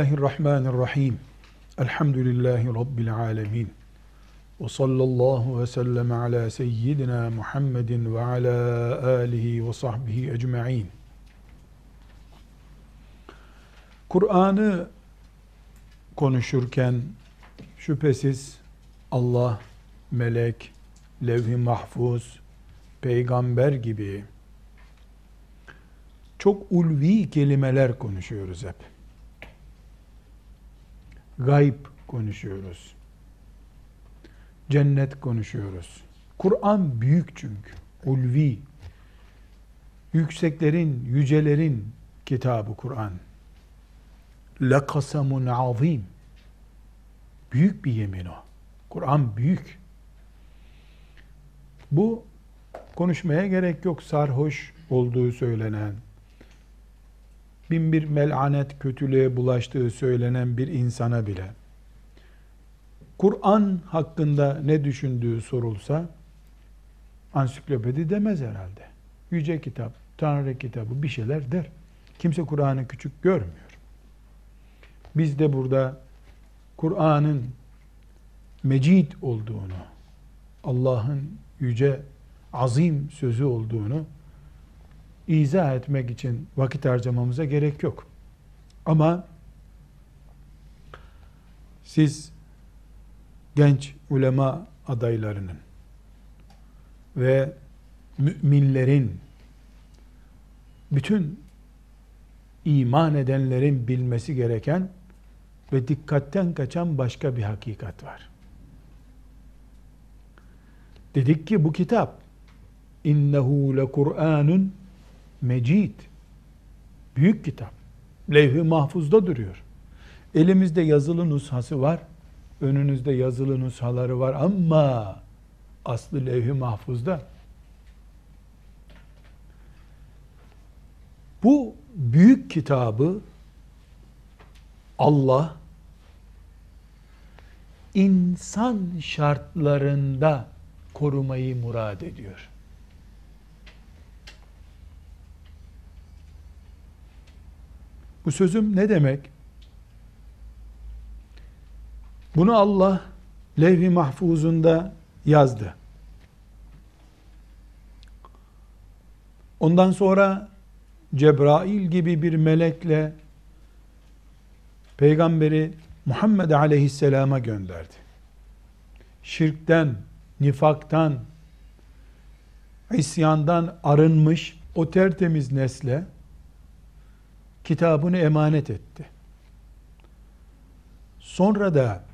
Bismillahirrahmanirrahim. Elhamdülillahi Rabbil alemin. Ve sallallahu ve sellem ala seyyidina Muhammedin ve ala alihi ve sahbihi ecma'in. Kur'an'ı konuşurken şüphesiz Allah, melek, levh-i mahfuz, peygamber gibi çok ulvi kelimeler konuşuyoruz hep. Gayb konuşuyoruz. Cennet konuşuyoruz. Kur'an büyük çünkü. Ulvi. Yükseklerin, yücelerin kitabı Kur'an. Lekasamun azim. Büyük bir yemin o. Kur'an büyük. Bu konuşmaya gerek yok. Sarhoş olduğu söylenen, bin bir melanet kötülüğe bulaştığı söylenen bir insana bile Kur'an hakkında ne düşündüğü sorulsa ansiklopedi demez herhalde. Yüce kitap, Tanrı kitabı bir şeyler der. Kimse Kur'an'ı küçük görmüyor. Biz de burada Kur'an'ın mecid olduğunu, Allah'ın yüce, azim sözü olduğunu izah etmek için vakit harcamamıza gerek yok. Ama siz genç ulema adaylarının ve müminlerin bütün iman edenlerin bilmesi gereken ve dikkatten kaçan başka bir hakikat var. Dedik ki bu kitap innehu le Kur'anun mecid. Büyük kitap. Levh-i mahfuzda duruyor. Elimizde yazılı nushası var. Önünüzde yazılı nushaları var ama aslı levh-i mahfuzda. Bu büyük kitabı Allah insan şartlarında korumayı murad ediyor. Bu sözüm ne demek? Bunu Allah levh-i mahfuzunda yazdı. Ondan sonra Cebrail gibi bir melekle peygamberi Muhammed aleyhisselama gönderdi. Şirkten, nifaktan, isyandan arınmış o tertemiz nesle kitabını emanet etti. Sonra da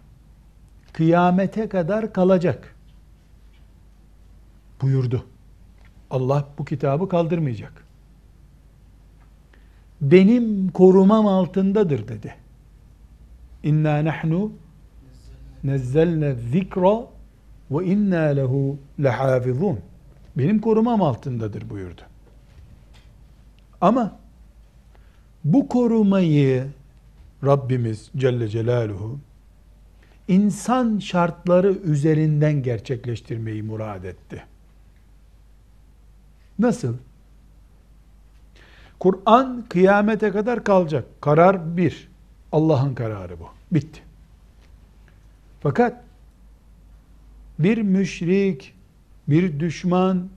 kıyamete kadar kalacak buyurdu. Allah bu kitabı kaldırmayacak. Benim korumam altındadır dedi. İnna nahnu nezzelne zikra ve inna lehu lehafizun. Benim korumam altındadır buyurdu. Ama bu korumayı Rabbimiz Celle Celaluhu insan şartları üzerinden gerçekleştirmeyi murad etti. Nasıl? Kur'an kıyamete kadar kalacak. Karar bir. Allah'ın kararı bu. Bitti. Fakat bir müşrik, bir düşman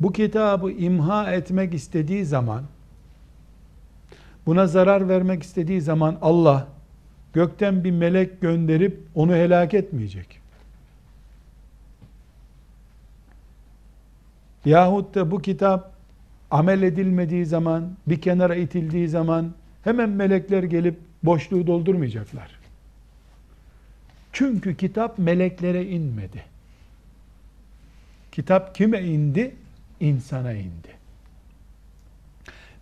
bu kitabı imha etmek istediği zaman buna zarar vermek istediği zaman Allah gökten bir melek gönderip onu helak etmeyecek. Yahut da bu kitap amel edilmediği zaman, bir kenara itildiği zaman hemen melekler gelip boşluğu doldurmayacaklar. Çünkü kitap meleklere inmedi. Kitap kime indi? İnsana indi.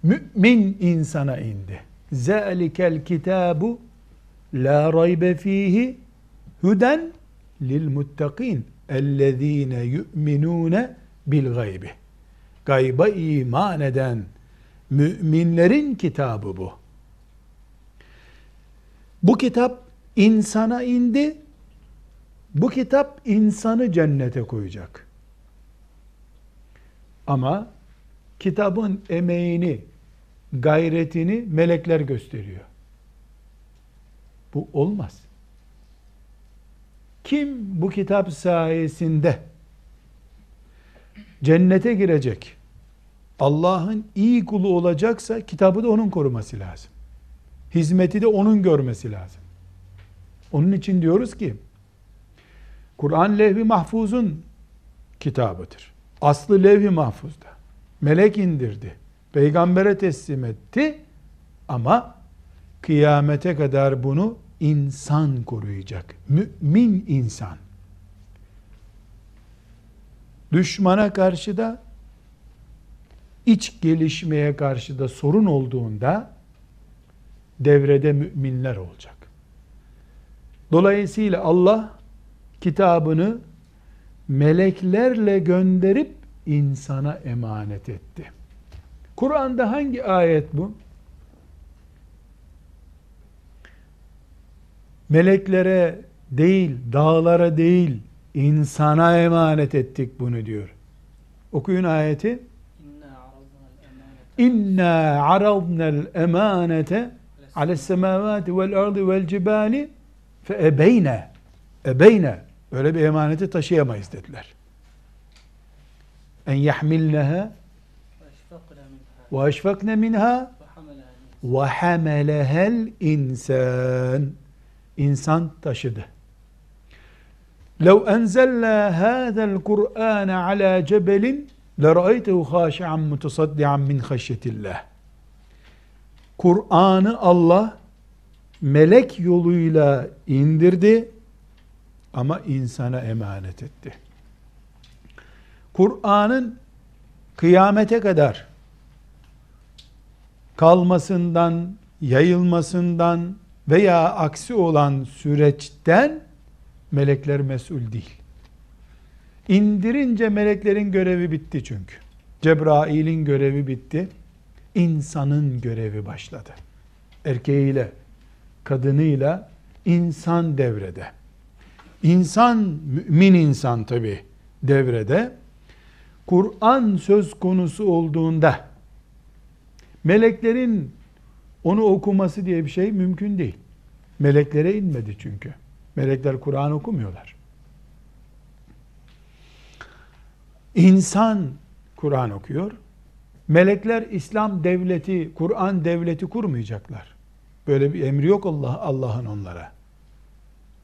Mümin insana indi. Zalikel kitabu la raybe fihi huden lil muttakin ellezine yu'minune bil gaybi. Gayba iman eden müminlerin kitabı bu. Bu kitap insana indi. Bu kitap insanı cennete koyacak. Ama kitabın emeğini, gayretini melekler gösteriyor. Bu olmaz. Kim bu kitap sayesinde cennete girecek, Allah'ın iyi kulu olacaksa kitabı da onun koruması lazım. Hizmeti de onun görmesi lazım. Onun için diyoruz ki Kur'an levh-i mahfuzun kitabıdır. Aslı levh-i mahfuzda. Melek indirdi. Peygambere teslim etti. Ama kıyamete kadar bunu insan koruyacak. Mümin insan. Düşmana karşı da iç gelişmeye karşı da sorun olduğunda devrede müminler olacak. Dolayısıyla Allah kitabını meleklerle gönderip insana emanet etti. Kur'an'da hangi ayet bu? Meleklere değil, dağlara değil, insana emanet ettik bunu diyor. Okuyun ayeti. İnna aradna'l emanete ale's semavati vel ardı vel cibali fe ebeyne ebeyne öyle bir emaneti taşıyamayız dediler En yahmilneha ve eşfakne minha ve hamelehel insan insan taşıdı. لو أنزلنا هذا القرآن على جبل لرأيته خاشعا متصدعا من خشية الله Kur'an'ı Allah melek yoluyla indirdi ama insana emanet etti. Kur'an'ın kıyamete kadar kalmasından, yayılmasından veya aksi olan süreçten melekler mesul değil. İndirince meleklerin görevi bitti çünkü. Cebrail'in görevi bitti. İnsanın görevi başladı. Erkeğiyle, kadınıyla insan devrede. İnsan, mümin insan tabi devrede. Kur'an söz konusu olduğunda meleklerin onu okuması diye bir şey mümkün değil. Meleklere inmedi çünkü. Melekler Kur'an okumuyorlar. İnsan Kur'an okuyor. Melekler İslam devleti, Kur'an devleti kurmayacaklar. Böyle bir emri yok Allah Allah'ın onlara.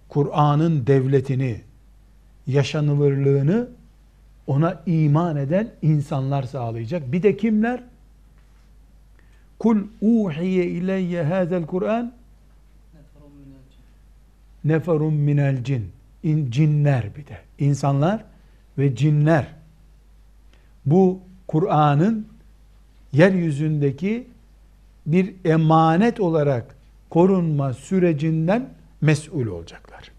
Kur'an'ın devletini, yaşanılırlığını ona iman eden insanlar sağlayacak. Bir de kimler? Kul uhiye ileyye hazel Kur'an neferun minel cin. İn, cinler bir de. İnsanlar ve cinler. Bu Kur'an'ın yeryüzündeki bir emanet olarak korunma sürecinden mesul olacaklar.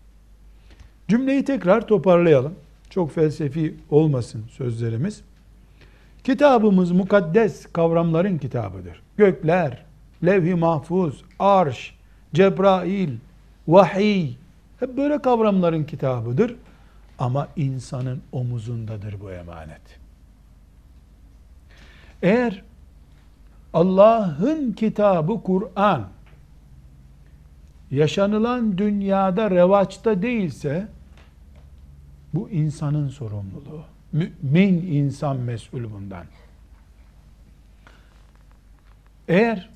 Cümleyi tekrar toparlayalım. Çok felsefi olmasın sözlerimiz. Kitabımız mukaddes kavramların kitabıdır. Gökler, levh-i mahfuz, arş, Cebrail, vahiy hep böyle kavramların kitabıdır. Ama insanın omuzundadır bu emanet. Eğer Allah'ın kitabı Kur'an yaşanılan dünyada revaçta değilse bu insanın sorumluluğu. Mümin insan mesul bundan. Eğer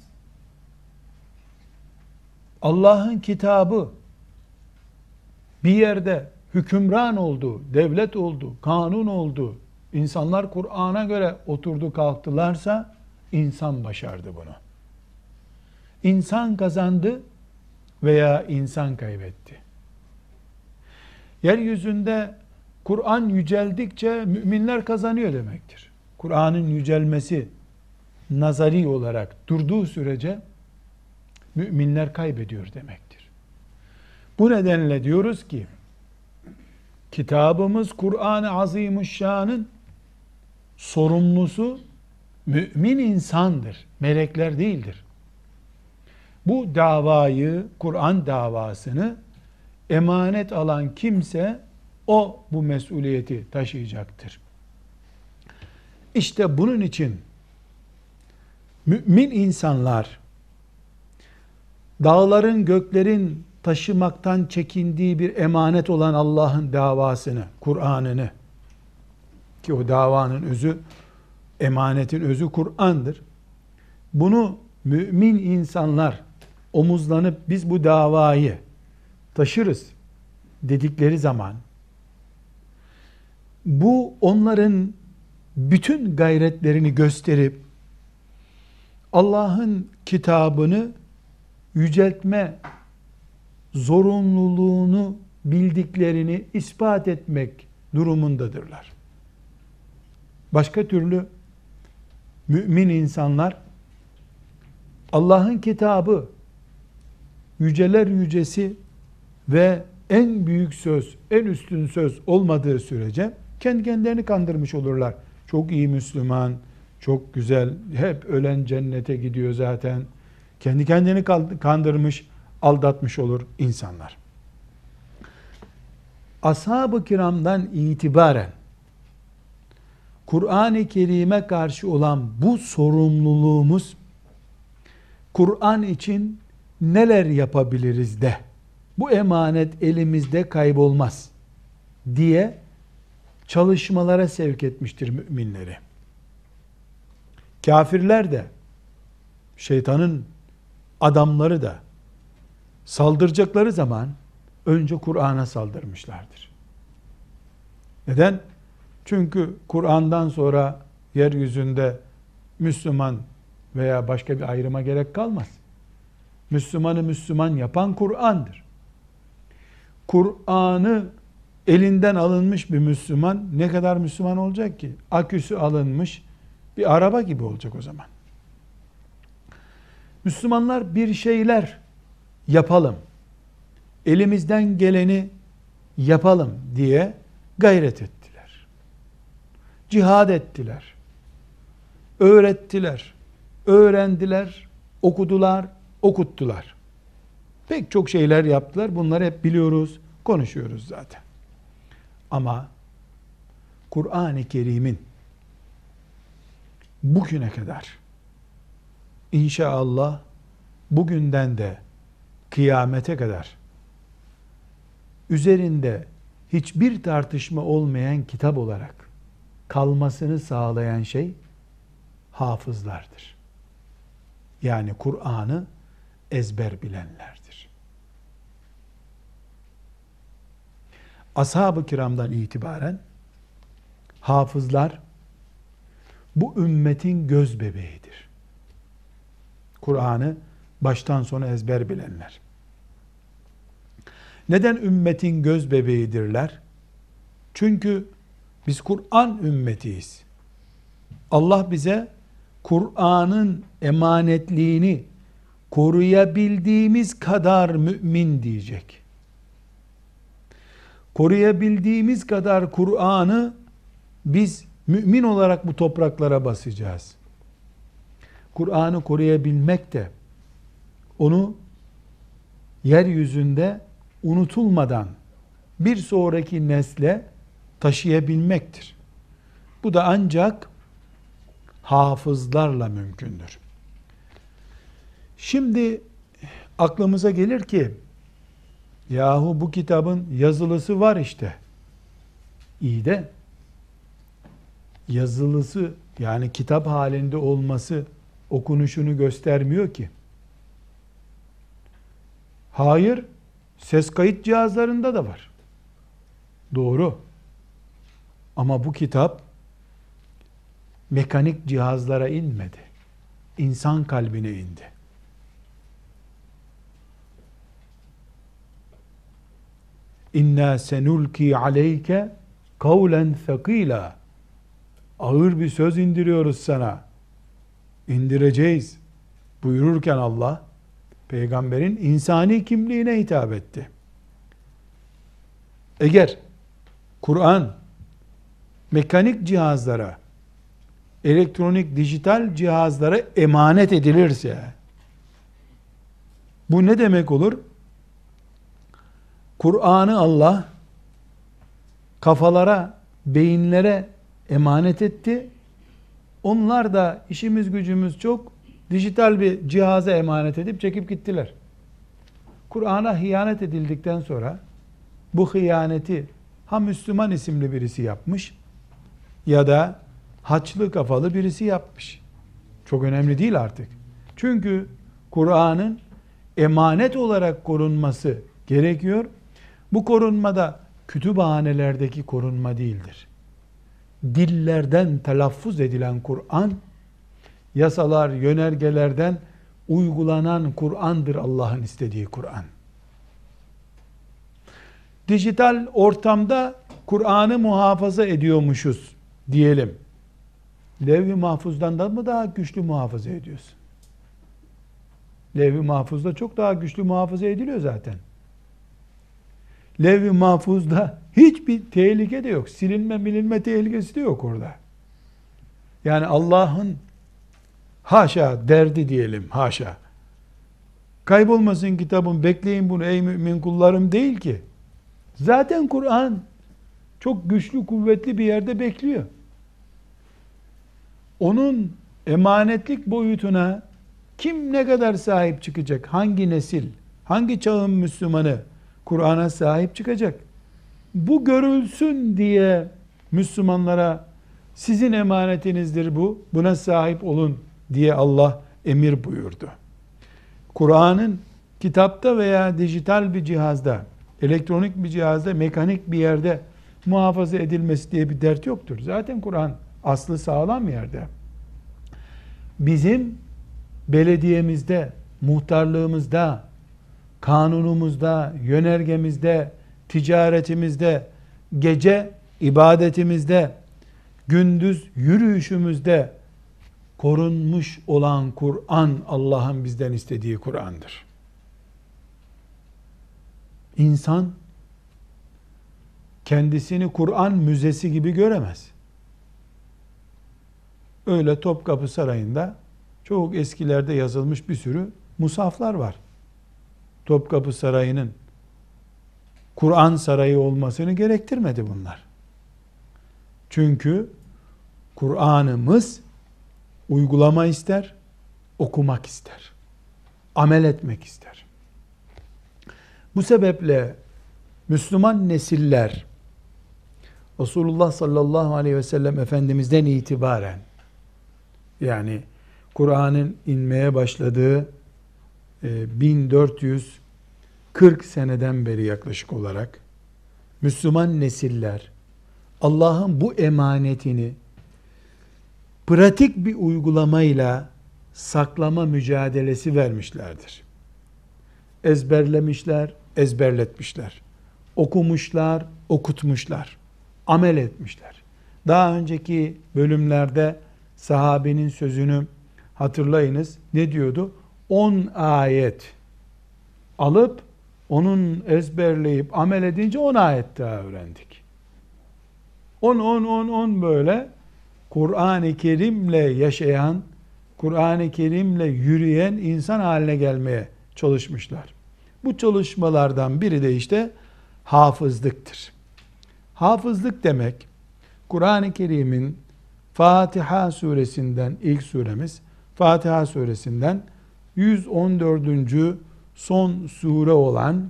Allah'ın kitabı bir yerde hükümran oldu, devlet oldu, kanun oldu, insanlar Kur'an'a göre oturdu kalktılarsa insan başardı bunu. İnsan kazandı veya insan kaybetti. Yeryüzünde Kur'an yüceldikçe müminler kazanıyor demektir. Kur'an'ın yücelmesi nazari olarak durduğu sürece müminler kaybediyor demektir. Bu nedenle diyoruz ki kitabımız Kur'an-ı Azimuşşan'ın sorumlusu mümin insandır. Melekler değildir. Bu davayı, Kur'an davasını emanet alan kimse o bu mesuliyeti taşıyacaktır. İşte bunun için mümin insanlar dağların, göklerin taşımaktan çekindiği bir emanet olan Allah'ın davasını, Kur'an'ını ki o davanın özü, emanetin özü Kur'an'dır. Bunu mümin insanlar omuzlanıp biz bu davayı taşırız dedikleri zaman bu onların bütün gayretlerini gösterip Allah'ın kitabını yüceltme zorunluluğunu bildiklerini ispat etmek durumundadırlar. Başka türlü mümin insanlar Allah'ın kitabı yüceler yücesi ve en büyük söz, en üstün söz olmadığı sürece kendi kendilerini kandırmış olurlar. Çok iyi Müslüman, çok güzel, hep ölen cennete gidiyor zaten. Kendi kendini kandırmış, aldatmış olur insanlar. Ashab-ı kiramdan itibaren Kur'an-ı Kerim'e karşı olan bu sorumluluğumuz Kur'an için neler yapabiliriz de bu emanet elimizde kaybolmaz diye çalışmalara sevk etmiştir müminleri. Kafirler de şeytanın adamları da saldıracakları zaman önce Kur'an'a saldırmışlardır. Neden? Çünkü Kur'an'dan sonra yeryüzünde Müslüman veya başka bir ayrıma gerek kalmaz. Müslümanı Müslüman yapan Kur'an'dır. Kur'an'ı elinden alınmış bir Müslüman ne kadar Müslüman olacak ki? Aküsü alınmış bir araba gibi olacak o zaman. Müslümanlar bir şeyler yapalım. Elimizden geleni yapalım diye gayret ettiler. Cihad ettiler. Öğrettiler. Öğrendiler, okudular, okuttular. Pek çok şeyler yaptılar. Bunları hep biliyoruz, konuşuyoruz zaten. Ama Kur'an-ı Kerim'in bugüne kadar inşallah bugünden de kıyamete kadar üzerinde hiçbir tartışma olmayan kitap olarak kalmasını sağlayan şey hafızlardır. Yani Kur'an'ı ezber bilenlerdir. Ashab-ı kiramdan itibaren hafızlar bu ümmetin göz bebeğidir. Kur'an'ı baştan sona ezber bilenler. Neden ümmetin göz bebeğidirler? Çünkü biz Kur'an ümmetiyiz. Allah bize Kur'an'ın emanetliğini koruyabildiğimiz kadar mümin diyecek. Koruyabildiğimiz kadar Kur'an'ı biz mümin olarak bu topraklara basacağız. Kur'an'ı koruyabilmek de onu yeryüzünde unutulmadan bir sonraki nesle taşıyabilmektir. Bu da ancak hafızlarla mümkündür. Şimdi aklımıza gelir ki yahu bu kitabın yazılısı var işte. İyi de yazılısı yani kitap halinde olması okunuşunu göstermiyor ki. Hayır, ses kayıt cihazlarında da var. Doğru. Ama bu kitap mekanik cihazlara inmedi. İnsan kalbine indi. İnna senulki aleyke kavlen thakila. Ağır bir söz indiriyoruz sana. İndireceğiz. Buyururken Allah peygamberin insani kimliğine hitap etti. Eğer Kur'an mekanik cihazlara elektronik dijital cihazlara emanet edilirse bu ne demek olur? Kur'an'ı Allah kafalara, beyinlere emanet etti. Onlar da işimiz gücümüz çok dijital bir cihaza emanet edip çekip gittiler. Kur'an'a hıyanet edildikten sonra bu hıyaneti ha Müslüman isimli birisi yapmış ya da haçlı kafalı birisi yapmış. Çok önemli değil artık. Çünkü Kur'an'ın emanet olarak korunması gerekiyor. Bu korunmada kütüphanelerdeki korunma değildir. Dillerden telaffuz edilen Kur'an, yasalar, yönergelerden uygulanan Kur'an'dır Allah'ın istediği Kur'an. Dijital ortamda Kur'an'ı muhafaza ediyormuşuz diyelim. Levh-i mahfuzdan da mı daha güçlü muhafaza ediyorsun? Levh-i mahfuzda çok daha güçlü muhafaza ediliyor zaten. Levh-i mahfuzda hiçbir tehlike de yok. Silinme bilinme tehlikesi de yok orada. Yani Allah'ın haşa derdi diyelim haşa. Kaybolmasın kitabım bekleyin bunu ey mümin kullarım değil ki. Zaten Kur'an çok güçlü kuvvetli bir yerde bekliyor. Onun emanetlik boyutuna kim ne kadar sahip çıkacak? Hangi nesil, hangi çağın Müslümanı Kur'an'a sahip çıkacak? Bu görülsün diye Müslümanlara sizin emanetinizdir bu, buna sahip olun diye Allah emir buyurdu. Kur'an'ın kitapta veya dijital bir cihazda, elektronik bir cihazda, mekanik bir yerde muhafaza edilmesi diye bir dert yoktur. Zaten Kur'an aslı sağlam yerde. Bizim belediyemizde, muhtarlığımızda, kanunumuzda, yönergemizde, ticaretimizde, gece ibadetimizde, gündüz yürüyüşümüzde korunmuş olan Kur'an Allah'ın bizden istediği Kur'an'dır. İnsan kendisini Kur'an müzesi gibi göremez. Öyle Topkapı Sarayı'nda çok eskilerde yazılmış bir sürü musaflar var. Topkapı Sarayı'nın Kur'an sarayı olmasını gerektirmedi bunlar. Çünkü Kur'an'ımız uygulama ister, okumak ister, amel etmek ister. Bu sebeple Müslüman nesiller Resulullah sallallahu aleyhi ve sellem Efendimiz'den itibaren yani Kur'an'ın inmeye başladığı 1440 e, seneden beri yaklaşık olarak Müslüman nesiller Allah'ın bu emanetini pratik bir uygulamayla saklama mücadelesi vermişlerdir. Ezberlemişler, ezberletmişler. Okumuşlar, okutmuşlar. Amel etmişler. Daha önceki bölümlerde sahabenin sözünü hatırlayınız. Ne diyordu? 10 ayet alıp onun ezberleyip amel edince 10 ayet daha öğrendik. 10 10 10 10 böyle Kur'an-ı Kerim'le yaşayan, Kur'an-ı Kerim'le yürüyen insan haline gelmeye çalışmışlar. Bu çalışmalardan biri de işte hafızlıktır. Hafızlık demek Kur'an-ı Kerim'in Fatiha suresinden ilk suremiz Fatiha suresinden 114. son sure olan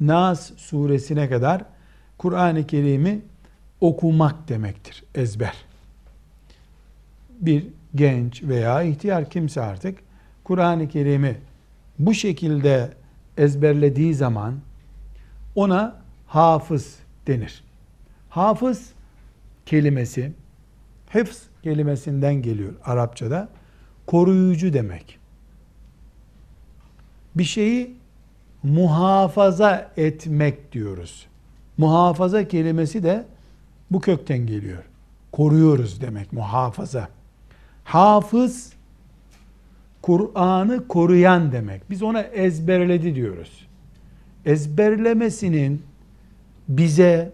Nas suresine kadar Kur'an-ı Kerim'i okumak demektir. Ezber. Bir genç veya ihtiyar kimse artık Kur'an-ı Kerim'i bu şekilde ezberlediği zaman ona hafız denir. Hafız kelimesi hıfz kelimesinden geliyor Arapçada. Koruyucu demek. Bir şeyi muhafaza etmek diyoruz. Muhafaza kelimesi de bu kökten geliyor. Koruyoruz demek muhafaza. Hafız Kur'an'ı koruyan demek. Biz ona ezberledi diyoruz. Ezberlemesinin bize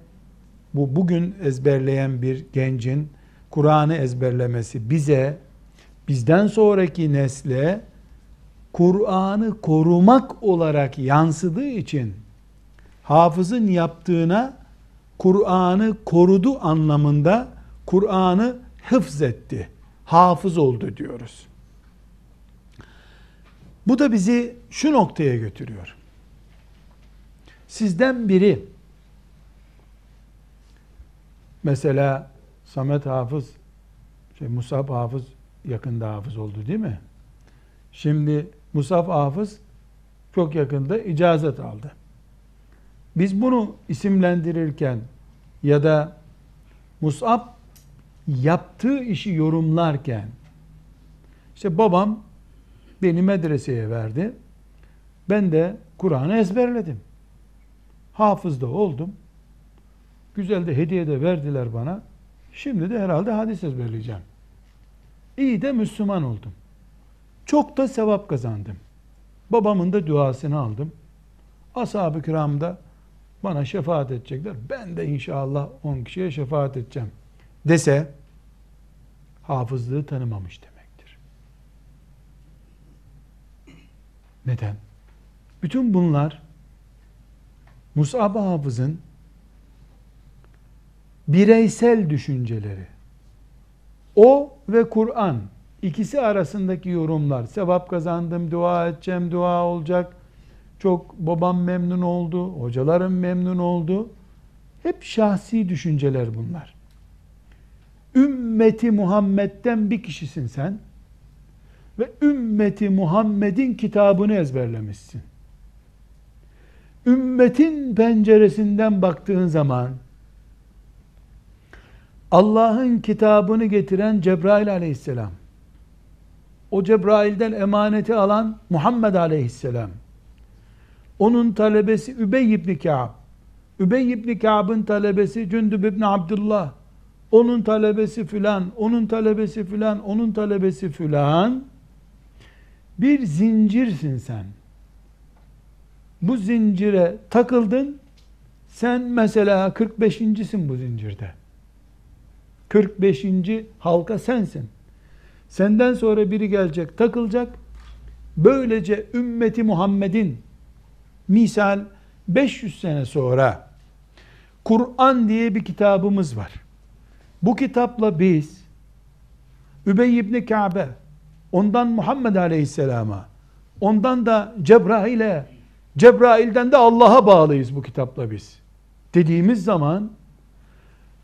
bu bugün ezberleyen bir gencin Kur'an'ı ezberlemesi bize bizden sonraki nesle Kur'an'ı korumak olarak yansıdığı için hafızın yaptığına Kur'an'ı korudu anlamında Kur'an'ı hıfz etti. Hafız oldu diyoruz. Bu da bizi şu noktaya götürüyor. Sizden biri mesela Samet Hafız şey Musab Hafız yakında hafız oldu değil mi? Şimdi Musab Hafız çok yakında icazet aldı. Biz bunu isimlendirirken ya da Musab yaptığı işi yorumlarken işte babam beni medreseye verdi. Ben de Kur'an'ı ezberledim. Hafız da oldum. Güzel de hediye de verdiler bana. Şimdi de herhalde hadis ezberleyeceğim. İyi de Müslüman oldum. Çok da sevap kazandım. Babamın da duasını aldım. Ashab-ı kiram da bana şefaat edecekler. Ben de inşallah 10 kişiye şefaat edeceğim dese hafızlığı tanımamış demektir. Neden? Bütün bunlar Musab Hafız'ın bireysel düşünceleri. O ve Kur'an ikisi arasındaki yorumlar. Sevap kazandım, dua edeceğim, dua olacak. Çok babam memnun oldu, hocalarım memnun oldu. Hep şahsi düşünceler bunlar. Ümmeti Muhammed'den bir kişisin sen ve ümmeti Muhammed'in kitabını ezberlemişsin. Ümmetin penceresinden baktığın zaman Allah'ın kitabını getiren Cebrail aleyhisselam, o Cebrail'den emaneti alan Muhammed aleyhisselam, onun talebesi Übey ibn Ka'b, Übey ibn Ka'b'ın talebesi Cündüb ibn Abdullah, onun talebesi filan, onun talebesi filan, onun talebesi filan, bir zincirsin sen. Bu zincire takıldın, sen mesela 45.sin bu zincirde. 45. halka sensin. Senden sonra biri gelecek, takılacak. Böylece ümmeti Muhammed'in misal 500 sene sonra Kur'an diye bir kitabımız var. Bu kitapla biz Übey ibn Ka'be, ondan Muhammed Aleyhisselam'a, ondan da Cebrail'e, Cebrail'den de Allah'a bağlıyız bu kitapla biz. Dediğimiz zaman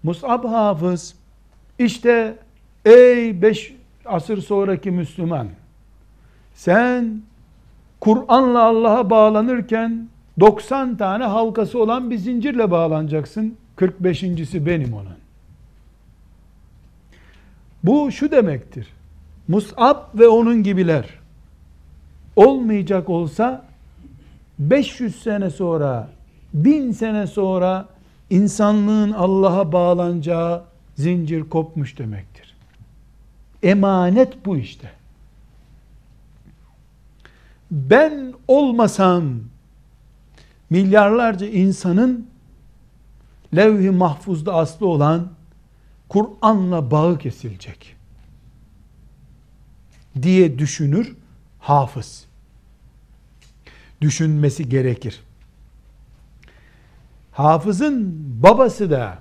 Mus'ab Hafız işte ey beş asır sonraki Müslüman sen Kur'an'la Allah'a bağlanırken 90 tane halkası olan bir zincirle bağlanacaksın. 45.si benim onun. Bu şu demektir. Mus'ab ve onun gibiler olmayacak olsa 500 sene sonra, 1000 sene sonra insanlığın Allah'a bağlanacağı zincir kopmuş demektir. Emanet bu işte. Ben olmasam milyarlarca insanın levh-i mahfuzda aslı olan Kur'an'la bağı kesilecek diye düşünür hafız. Düşünmesi gerekir. Hafızın babası da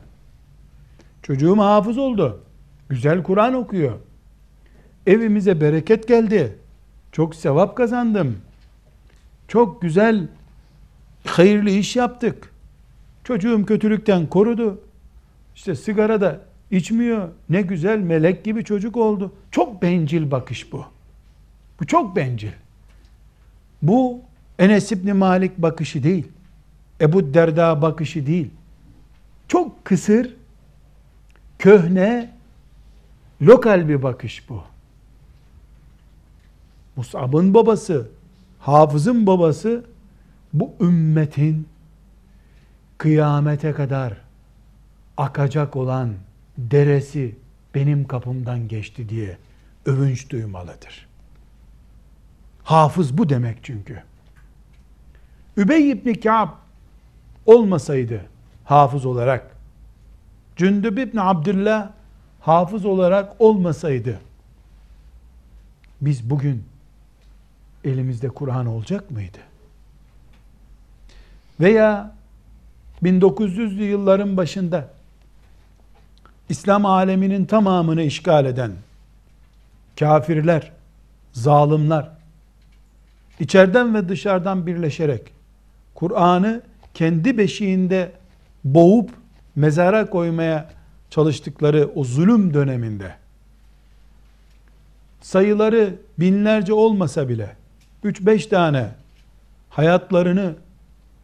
çocuğum hafız oldu. Güzel Kur'an okuyor. Evimize bereket geldi. Çok sevap kazandım. Çok güzel hayırlı iş yaptık. Çocuğum kötülükten korudu. İşte sigara da içmiyor. Ne güzel melek gibi çocuk oldu. Çok bencil bakış bu. Bu çok bencil. Bu Enes İbni Malik bakışı değil. Ebu Derda bakışı değil. Çok kısır, köhne, lokal bir bakış bu. Musab'ın babası, Hafız'ın babası bu ümmetin kıyamete kadar akacak olan deresi benim kapımdan geçti diye övünç duymalıdır. Hafız bu demek çünkü. Übey ibn Ka'b olmasaydı hafız olarak, Cündüb ibn Abdullah hafız olarak olmasaydı, biz bugün elimizde Kur'an olacak mıydı? Veya 1900'lü yılların başında İslam aleminin tamamını işgal eden kafirler, zalimler içeriden ve dışarıdan birleşerek Kur'an'ı kendi beşiğinde boğup mezara koymaya çalıştıkları o zulüm döneminde sayıları binlerce olmasa bile 3-5 tane hayatlarını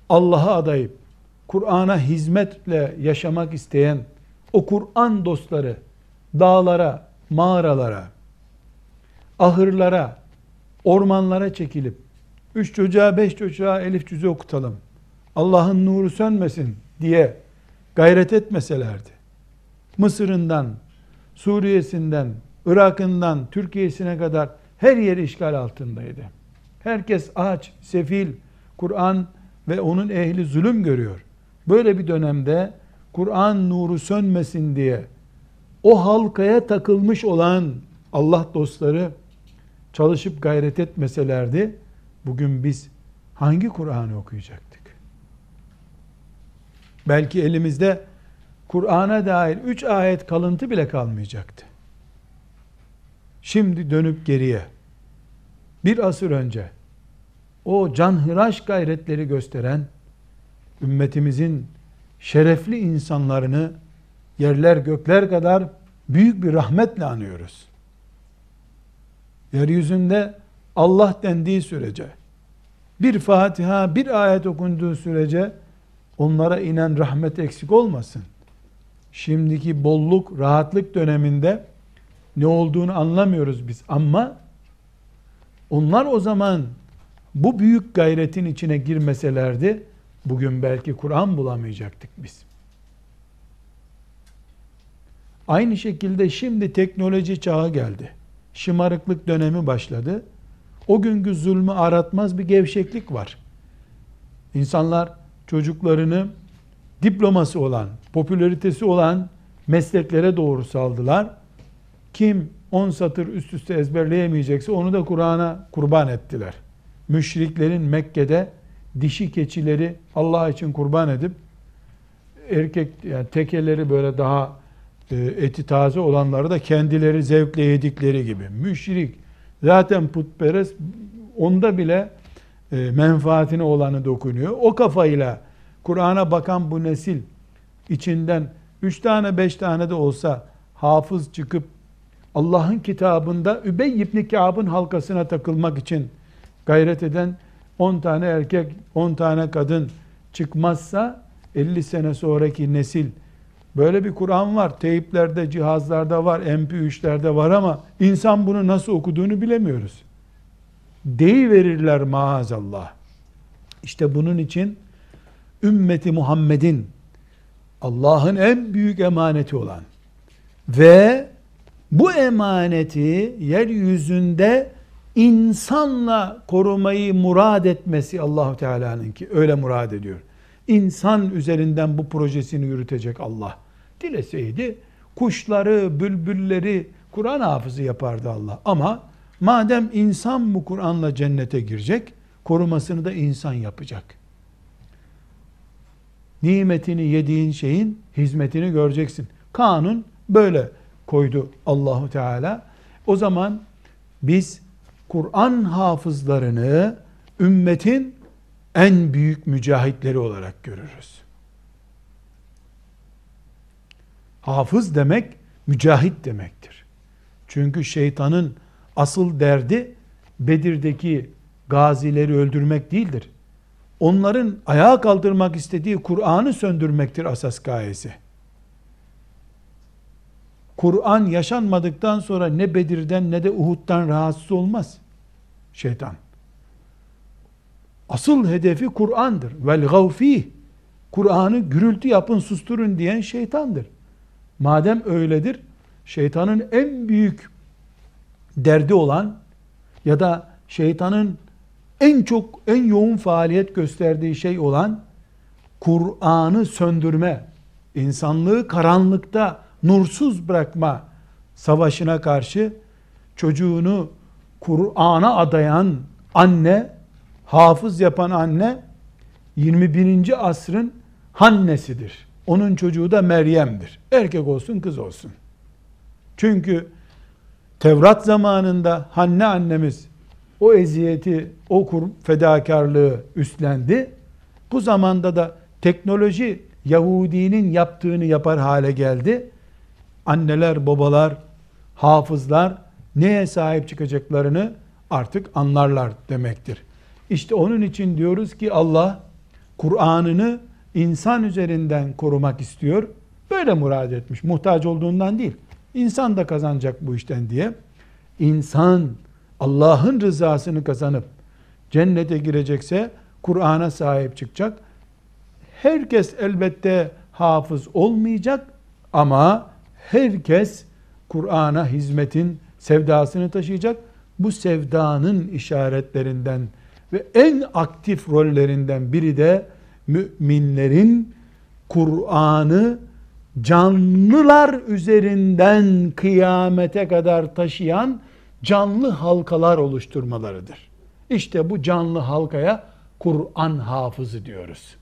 Allah'a adayıp Kur'an'a hizmetle yaşamak isteyen o Kur'an dostları dağlara, mağaralara, ahırlara, ormanlara çekilip üç çocuğa, beş çocuğa elif cüzü okutalım. Allah'ın nuru sönmesin diye gayret etmeselerdi. Mısır'ından, Suriye'sinden, Irak'ından, Türkiye'sine kadar her yer işgal altındaydı. Herkes aç, sefil, Kur'an ve onun ehli zulüm görüyor. Böyle bir dönemde Kur'an nuru sönmesin diye o halkaya takılmış olan Allah dostları çalışıp gayret etmeselerdi bugün biz hangi Kur'an'ı okuyacaktık? Belki elimizde Kur'an'a dair üç ayet kalıntı bile kalmayacaktı. Şimdi dönüp geriye bir asır önce o canhıraş gayretleri gösteren ümmetimizin şerefli insanlarını yerler gökler kadar büyük bir rahmetle anıyoruz. Yeryüzünde Allah dendiği sürece, bir Fatiha, bir ayet okunduğu sürece onlara inen rahmet eksik olmasın. Şimdiki bolluk, rahatlık döneminde ne olduğunu anlamıyoruz biz ama onlar o zaman bu büyük gayretin içine girmeselerdi bugün belki Kur'an bulamayacaktık biz. Aynı şekilde şimdi teknoloji çağı geldi. Şımarıklık dönemi başladı. O günkü zulmü aratmaz bir gevşeklik var. İnsanlar çocuklarını diploması olan, popülaritesi olan mesleklere doğru saldılar. Kim 10 satır üst üste ezberleyemeyecekse onu da Kur'an'a kurban ettiler. Müşriklerin Mekke'de dişi keçileri Allah için kurban edip erkek yani tekeleri böyle daha e, eti taze olanları da kendileri zevkle yedikleri gibi. Müşrik zaten putperest onda bile e, menfaatine olanı dokunuyor. O kafayla Kur'an'a bakan bu nesil içinden üç tane beş tane de olsa hafız çıkıp Allah'ın kitabında Übey ibn Kâb'ın halkasına takılmak için gayret eden 10 tane erkek, 10 tane kadın çıkmazsa 50 sene sonraki nesil böyle bir Kur'an var. Teyiplerde, cihazlarda var, MP3'lerde var ama insan bunu nasıl okuduğunu bilemiyoruz. Deyi verirler maazallah. İşte bunun için ümmeti Muhammed'in Allah'ın en büyük emaneti olan ve bu emaneti yeryüzünde insanla korumayı murad etmesi Allahu Teala'nın ki öyle murad ediyor. İnsan üzerinden bu projesini yürütecek Allah. Dileseydi kuşları, bülbülleri Kur'an hafızı yapardı Allah. Ama madem insan bu Kur'an'la cennete girecek, korumasını da insan yapacak. Nimetini yediğin şeyin hizmetini göreceksin. Kanun böyle koydu Allahu Teala. O zaman biz Kur'an hafızlarını ümmetin en büyük mücahitleri olarak görürüz. Hafız demek mücahit demektir. Çünkü şeytanın asıl derdi Bedir'deki gazileri öldürmek değildir. Onların ayağa kaldırmak istediği Kur'an'ı söndürmektir asas gayesi. Kur'an yaşanmadıktan sonra ne Bedir'den ne de Uhud'dan rahatsız olmaz şeytan. Asıl hedefi Kur'an'dır. Vel gavfih. Kur'an'ı gürültü yapın susturun diyen şeytandır. Madem öyledir, şeytanın en büyük derdi olan ya da şeytanın en çok en yoğun faaliyet gösterdiği şey olan Kur'an'ı söndürme, insanlığı karanlıkta nursuz bırakma savaşına karşı çocuğunu Kur'an'a adayan anne, hafız yapan anne 21. asrın hannesidir. Onun çocuğu da Meryem'dir. Erkek olsun kız olsun. Çünkü Tevrat zamanında Hanne annemiz o eziyeti, o fedakarlığı üstlendi. Bu zamanda da teknoloji Yahudinin yaptığını yapar hale geldi. Anneler, babalar, hafızlar neye sahip çıkacaklarını artık anlarlar demektir. İşte onun için diyoruz ki Allah Kur'an'ını insan üzerinden korumak istiyor. Böyle murad etmiş. Muhtaç olduğundan değil. İnsan da kazanacak bu işten diye. İnsan Allah'ın rızasını kazanıp cennete girecekse Kur'an'a sahip çıkacak. Herkes elbette hafız olmayacak ama herkes Kur'an'a hizmetin sevdasını taşıyacak. Bu sevdanın işaretlerinden ve en aktif rollerinden biri de müminlerin Kur'an'ı canlılar üzerinden kıyamete kadar taşıyan canlı halkalar oluşturmalarıdır. İşte bu canlı halkaya Kur'an hafızı diyoruz.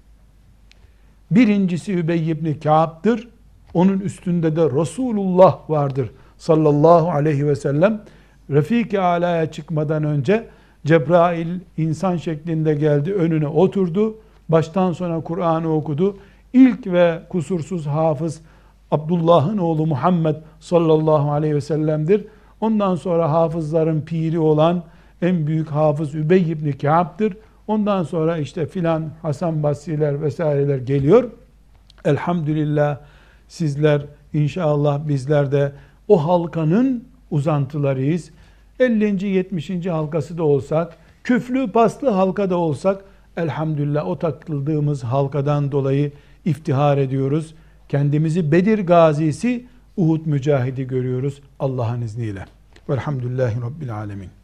Birincisi Übey ibn Ka'b'dır. Onun üstünde de Resulullah vardır sallallahu aleyhi ve sellem. Refik-i Ala'ya çıkmadan önce Cebrail insan şeklinde geldi, önüne oturdu. Baştan sona Kur'an'ı okudu. İlk ve kusursuz hafız Abdullah'ın oğlu Muhammed sallallahu aleyhi ve sellem'dir. Ondan sonra hafızların piri olan en büyük hafız Übey ibn Ka'b'dır. Ondan sonra işte filan Hasan Basriler vesaireler geliyor. Elhamdülillah sizler inşallah bizler de o halkanın uzantılarıyız. 50. 70. halkası da olsak, küflü paslı halka da olsak elhamdülillah o takıldığımız halkadan dolayı iftihar ediyoruz. Kendimizi Bedir gazisi, Uhud mücahidi görüyoruz Allah'ın izniyle. Velhamdülillahi Rabbil Alemin.